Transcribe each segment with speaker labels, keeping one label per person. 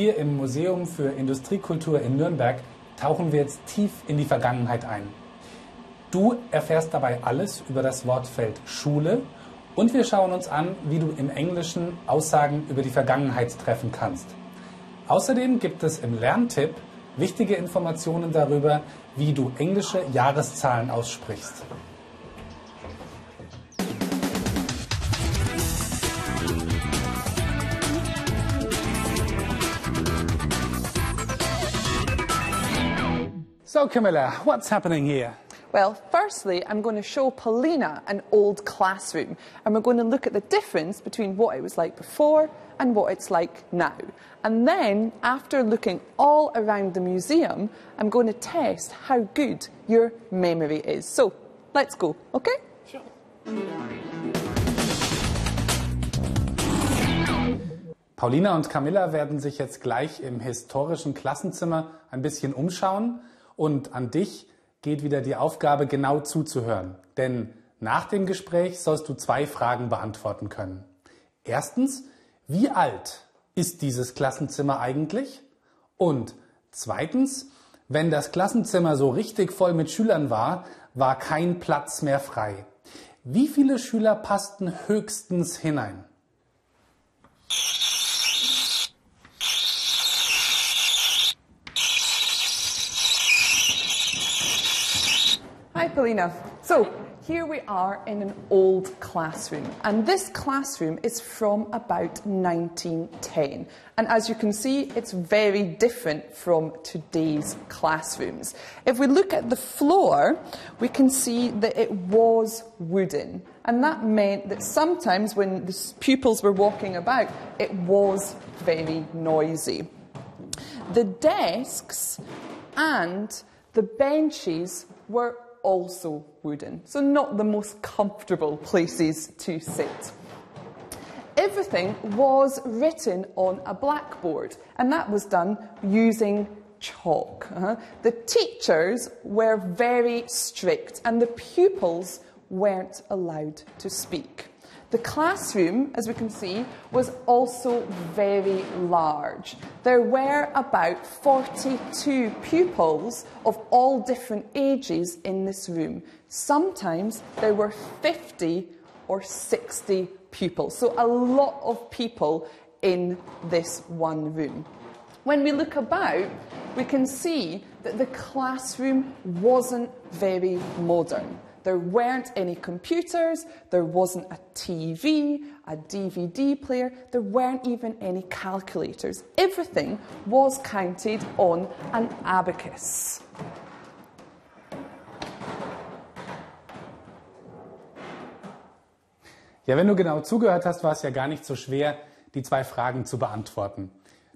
Speaker 1: Hier im Museum für Industriekultur in Nürnberg tauchen wir jetzt tief in die Vergangenheit ein. Du erfährst dabei alles über das Wortfeld Schule und wir schauen uns an, wie du im Englischen Aussagen über die Vergangenheit treffen kannst. Außerdem gibt es im Lerntipp wichtige Informationen darüber, wie du englische Jahreszahlen aussprichst. So, Camilla, what's happening here?
Speaker 2: Well, firstly, I'm going to show Paulina an old classroom, and we're going to look at the difference between what it was like before and what it's like now. And then, after looking all around the museum, I'm going to test how good your memory is. So, let's go, okay?
Speaker 1: Sure. Paulina und Camilla werden sich jetzt gleich im historischen Klassenzimmer ein bisschen umschauen und an dich geht wieder die Aufgabe, genau zuzuhören. Denn nach dem Gespräch sollst du zwei Fragen beantworten können. Erstens, wie alt ist dieses Klassenzimmer eigentlich? Und zweitens, wenn das Klassenzimmer so richtig voll mit Schülern war, war kein Platz mehr frei. Wie viele Schüler passten höchstens hinein?
Speaker 2: Hi, Paulina. So, here we are in an old classroom, and this classroom is from about 1910. And as you can see, it's very different from today's classrooms. If we look at the floor, we can see that it was wooden, and that meant that sometimes when the pupils were walking about, it was very noisy. The desks and the benches were also wooden, so not the most comfortable places to sit. Everything was written on a blackboard, and that was done using chalk. Uh-huh. The teachers were very strict, and the pupils weren't allowed to speak. The classroom, as we can see, was also very large. There were about 42 pupils of all different ages in this room. Sometimes there were 50 or 60 pupils, so a lot of people in this one room. When we look about, we can see that the classroom wasn't very modern. There weren't any computers, there wasn't a TV, a DVD player, there weren't even any calculators. Everything was counted on an abacus.
Speaker 1: Ja, wenn du genau zugehört hast, war es ja gar nicht so schwer, die zwei Fragen zu beantworten.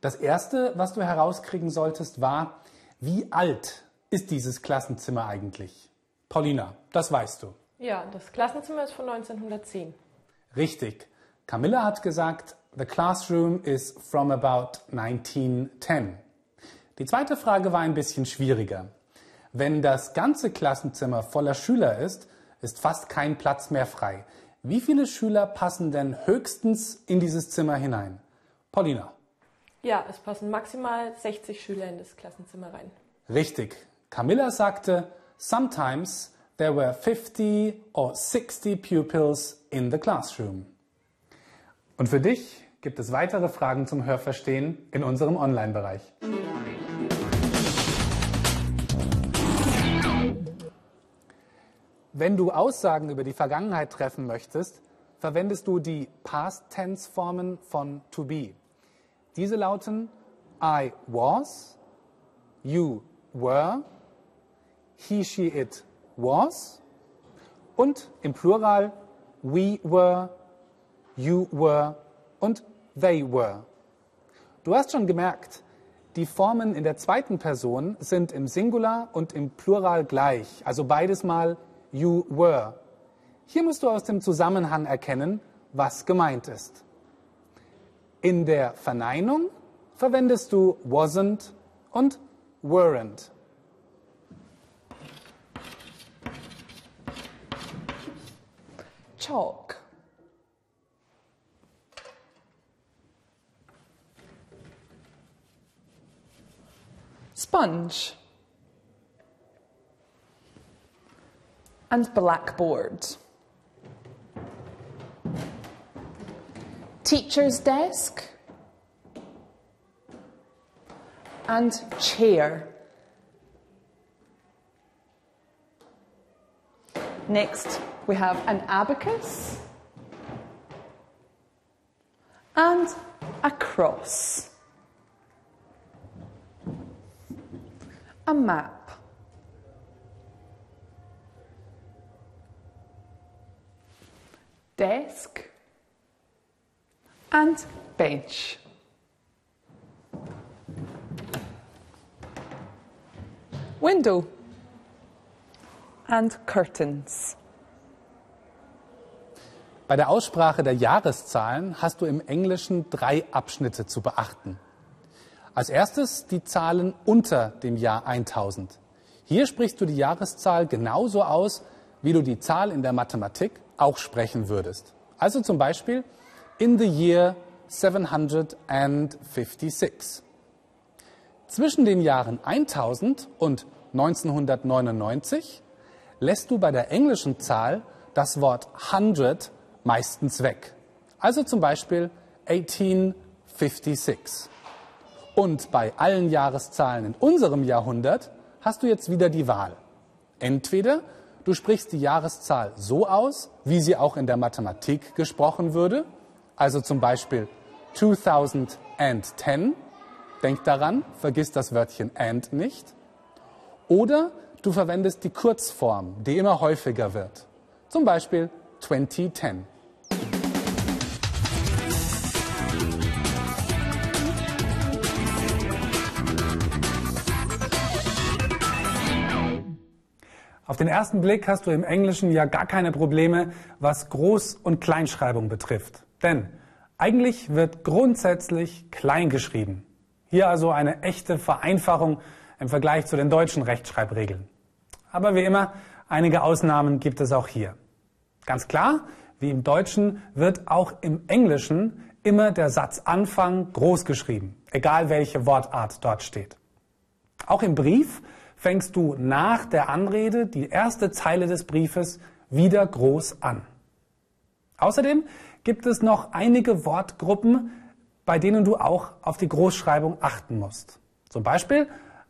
Speaker 1: Das erste, was du herauskriegen solltest, war, wie alt ist dieses Klassenzimmer eigentlich? Paulina, das weißt du.
Speaker 3: Ja, das Klassenzimmer ist von 1910.
Speaker 1: Richtig. Camilla hat gesagt, the classroom is from about 1910. Die zweite Frage war ein bisschen schwieriger. Wenn das ganze Klassenzimmer voller Schüler ist, ist fast kein Platz mehr frei. Wie viele Schüler passen denn höchstens in dieses Zimmer hinein? Paulina.
Speaker 3: Ja, es passen maximal 60 Schüler in das Klassenzimmer rein.
Speaker 1: Richtig. Camilla sagte, sometimes there were 50 or 60 pupils in the classroom. Und für dich gibt es weitere Fragen zum Hörverstehen in unserem Online-Bereich. Wenn du Aussagen über die Vergangenheit treffen möchtest, verwendest du die Past-Tense-Formen von to be. Diese lauten I was, you were, he, she, it was und im Plural we were, you were und they were. Du hast schon gemerkt, die Formen in der zweiten Person sind im Singular und im Plural gleich, also beides mal you were. Hier musst du aus dem Zusammenhang erkennen, was gemeint ist. In der Verneinung verwendest du wasn't und weren't.
Speaker 2: Chalk. sponge, and blackboard. Teacher's desk and chair. Next, we have an abacus and a cross. A map. Desk and bench. Window and curtains.
Speaker 1: Bei der Aussprache der Jahreszahlen hast du im Englischen drei Abschnitte zu beachten. Als erstes die Zahlen unter dem Jahr 1000. Hier sprichst du die Jahreszahl genauso aus, wie du die Zahl in der Mathematik auch sprechen würdest. Also zum Beispiel in the year 756. Zwischen den Jahren 1000 und 1999 lässt du bei der englischen Zahl das Wort 100 meistens weg. Also zum Beispiel 1856. Und bei allen Jahreszahlen in unserem Jahrhundert hast du jetzt wieder die Wahl. Entweder du sprichst die Jahreszahl so aus, wie sie auch in der Mathematik gesprochen würde, also zum Beispiel 2010. Denk daran, vergiss das Wörtchen and nicht. Oder du verwendest die Kurzform, die immer häufiger wird. Zum Beispiel 2010. Auf den ersten Blick hast du im Englischen ja gar keine Probleme, was Groß- und Kleinschreibung betrifft. Denn eigentlich wird grundsätzlich klein geschrieben. Hier also eine echte Vereinfachung im Vergleich zu den deutschen Rechtschreibregeln. Aber wie immer, einige Ausnahmen gibt es auch hier. Ganz klar, wie im Deutschen wird auch im Englischen immer der Satzanfang groß geschrieben, egal welche Wortart dort steht. Auch im Brief fängst du nach der Anrede die erste Zeile des Briefes wieder groß an. Außerdem gibt es noch einige Wortgruppen, bei denen du auch auf die Großschreibung achten musst. Zum Beispiel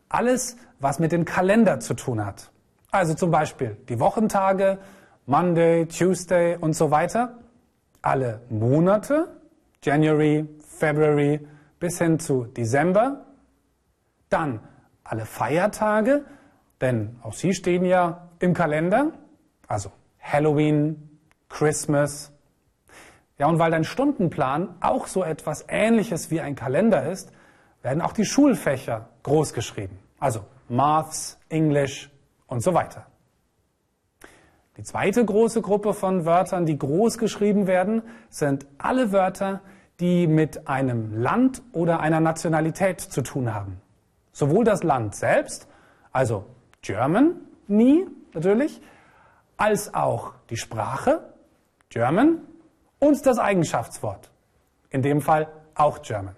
Speaker 1: alles, was mit dem Kalender zu tun hat. Also zum Beispiel die Wochentage, Monday, Tuesday und so weiter. Alle Monate, January, February bis hin zu Dezember. Dann alle Feiertage, denn auch sie stehen ja im Kalender. Also Halloween, Christmas. Ja, und weil dein Stundenplan auch so etwas Ähnliches wie ein Kalender ist, werden auch die Schulfächer groß geschrieben. Also Maths, English und so weiter. Die zweite große Gruppe von Wörtern, die groß geschrieben werden, sind alle Wörter, die mit einem Land oder einer Nationalität zu tun haben. Sowohl das Land selbst, also German, nie natürlich, als auch die Sprache, German, und das Eigenschaftswort, in dem Fall auch German.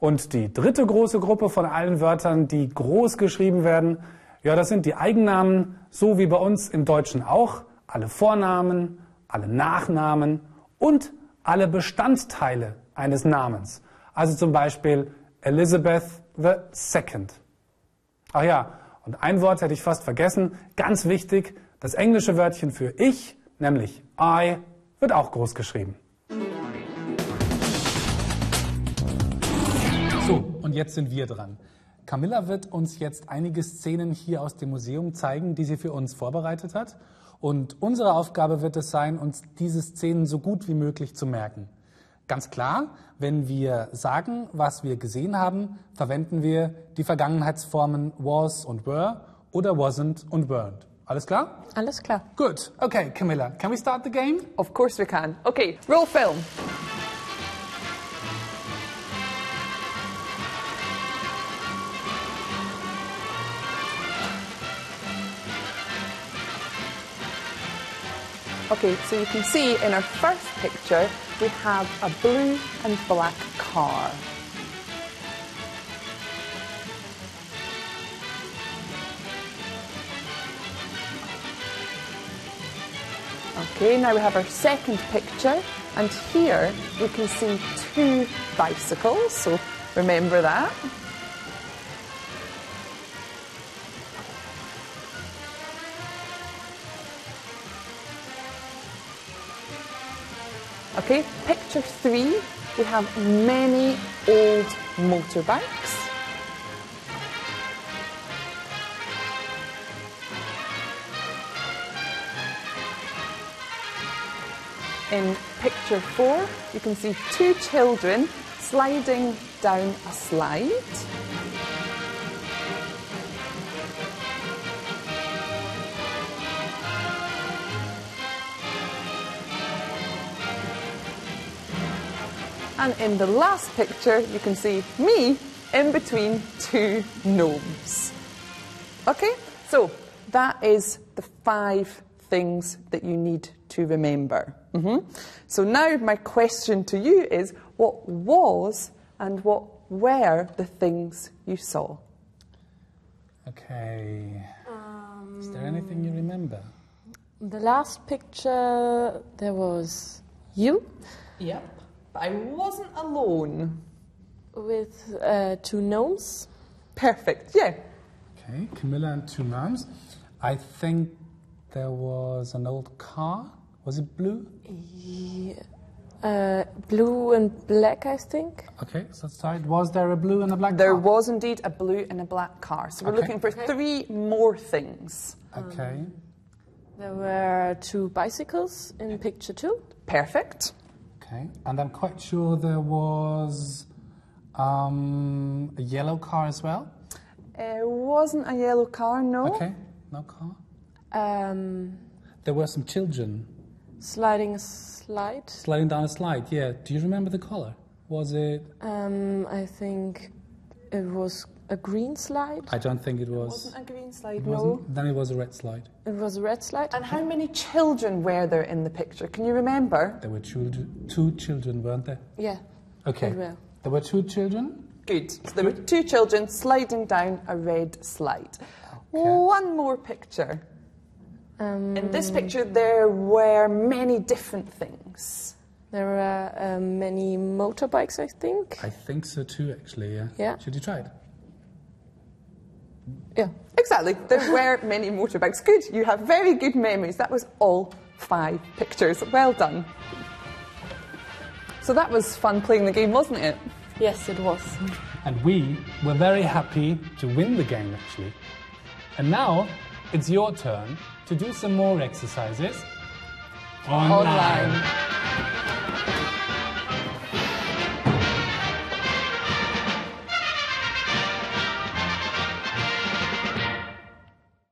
Speaker 1: Und die dritte große Gruppe von allen Wörtern, die groß geschrieben werden, ja, das sind die Eigennamen, so wie bei uns im Deutschen auch, alle Vornamen, alle Nachnamen und alle Bestandteile eines Namens. Also zum Beispiel Elizabeth II. Ach ja, und ein Wort hätte ich fast vergessen, ganz wichtig, das englische Wörtchen für ich, nämlich I, wird auch groß geschrieben. So, und jetzt sind wir dran. Camilla wird uns jetzt einige Szenen hier aus dem Museum zeigen, die sie für uns vorbereitet hat. Und unsere Aufgabe wird es sein, uns diese Szenen so gut wie möglich zu merken. Ganz klar, wenn wir sagen, was wir gesehen haben, verwenden wir die Vergangenheitsformen was und were oder wasn't und weren't. Alles klar?
Speaker 3: Alles klar.
Speaker 1: Good. Okay, Camilla, can we start the game?
Speaker 2: Of course we can. Okay, roll film. Okay, so you can see in our first picture, we have a blue and black car. Okay, now we have our second picture, and here we can see two bicycles, so remember that. Okay, picture three, we have many old motorbikes. In picture four, you can see two children sliding down a slide. And in the last picture, you can see me in between two gnomes. Okay, so that is the five things that you need to remember. Mhm. So now my question to you is what was and what were the things you saw?
Speaker 1: Okay. Is there anything you remember?
Speaker 3: The last picture, there was you
Speaker 2: Yep. But I wasn't alone.
Speaker 3: with uh, two gnomes.
Speaker 2: Perfect, yeah.
Speaker 1: Okay, Camilla and two moms. I think there was an old car. Was it blue?
Speaker 3: Uh, blue and black, I think.
Speaker 1: Okay, so let's it. Was there a blue and a black
Speaker 2: There
Speaker 1: car?
Speaker 2: was indeed a blue and a black car. So we're
Speaker 1: Okay.
Speaker 2: looking for three more things.
Speaker 1: Okay.
Speaker 3: There were two bicycles in picture two.
Speaker 2: Perfect.
Speaker 1: Okay. And I'm quite sure there was um, a yellow car as well.
Speaker 2: It wasn't a yellow car, no.
Speaker 1: Okay. No car.
Speaker 3: Um,
Speaker 1: There were some children
Speaker 3: sliding a slide.
Speaker 1: sliding down a slide. Yeah. Do you remember the color? Was it?
Speaker 3: Um, I think it was a green slide.
Speaker 1: I don't think it was.
Speaker 2: Wasn't a green slide,
Speaker 1: It
Speaker 2: no.
Speaker 1: wasn't. Then it was a red slide.
Speaker 3: It was a red slide.
Speaker 2: And how many children were there in the picture? Can you remember?
Speaker 1: There were children, two children, weren't there?
Speaker 3: Yeah.
Speaker 1: Okay.
Speaker 3: There were.
Speaker 1: There were two children.
Speaker 2: Good. So there were two children sliding down a red slide. One more picture.
Speaker 3: Um,
Speaker 2: In this picture, there were many different things.
Speaker 3: there were uh, many motorbikes, I think.
Speaker 1: I think so too, actually. Yeah.
Speaker 3: Yeah.
Speaker 1: Should you try it?
Speaker 3: Yeah.
Speaker 2: Exactly. There were many motorbikes. Good. You have very good memories. That was all five pictures. Well done. So that was fun playing the game, wasn't it?
Speaker 3: Yes, it was.
Speaker 1: And we were very happy to win the game, actually. And now it's your turn to do some more exercises
Speaker 2: Online.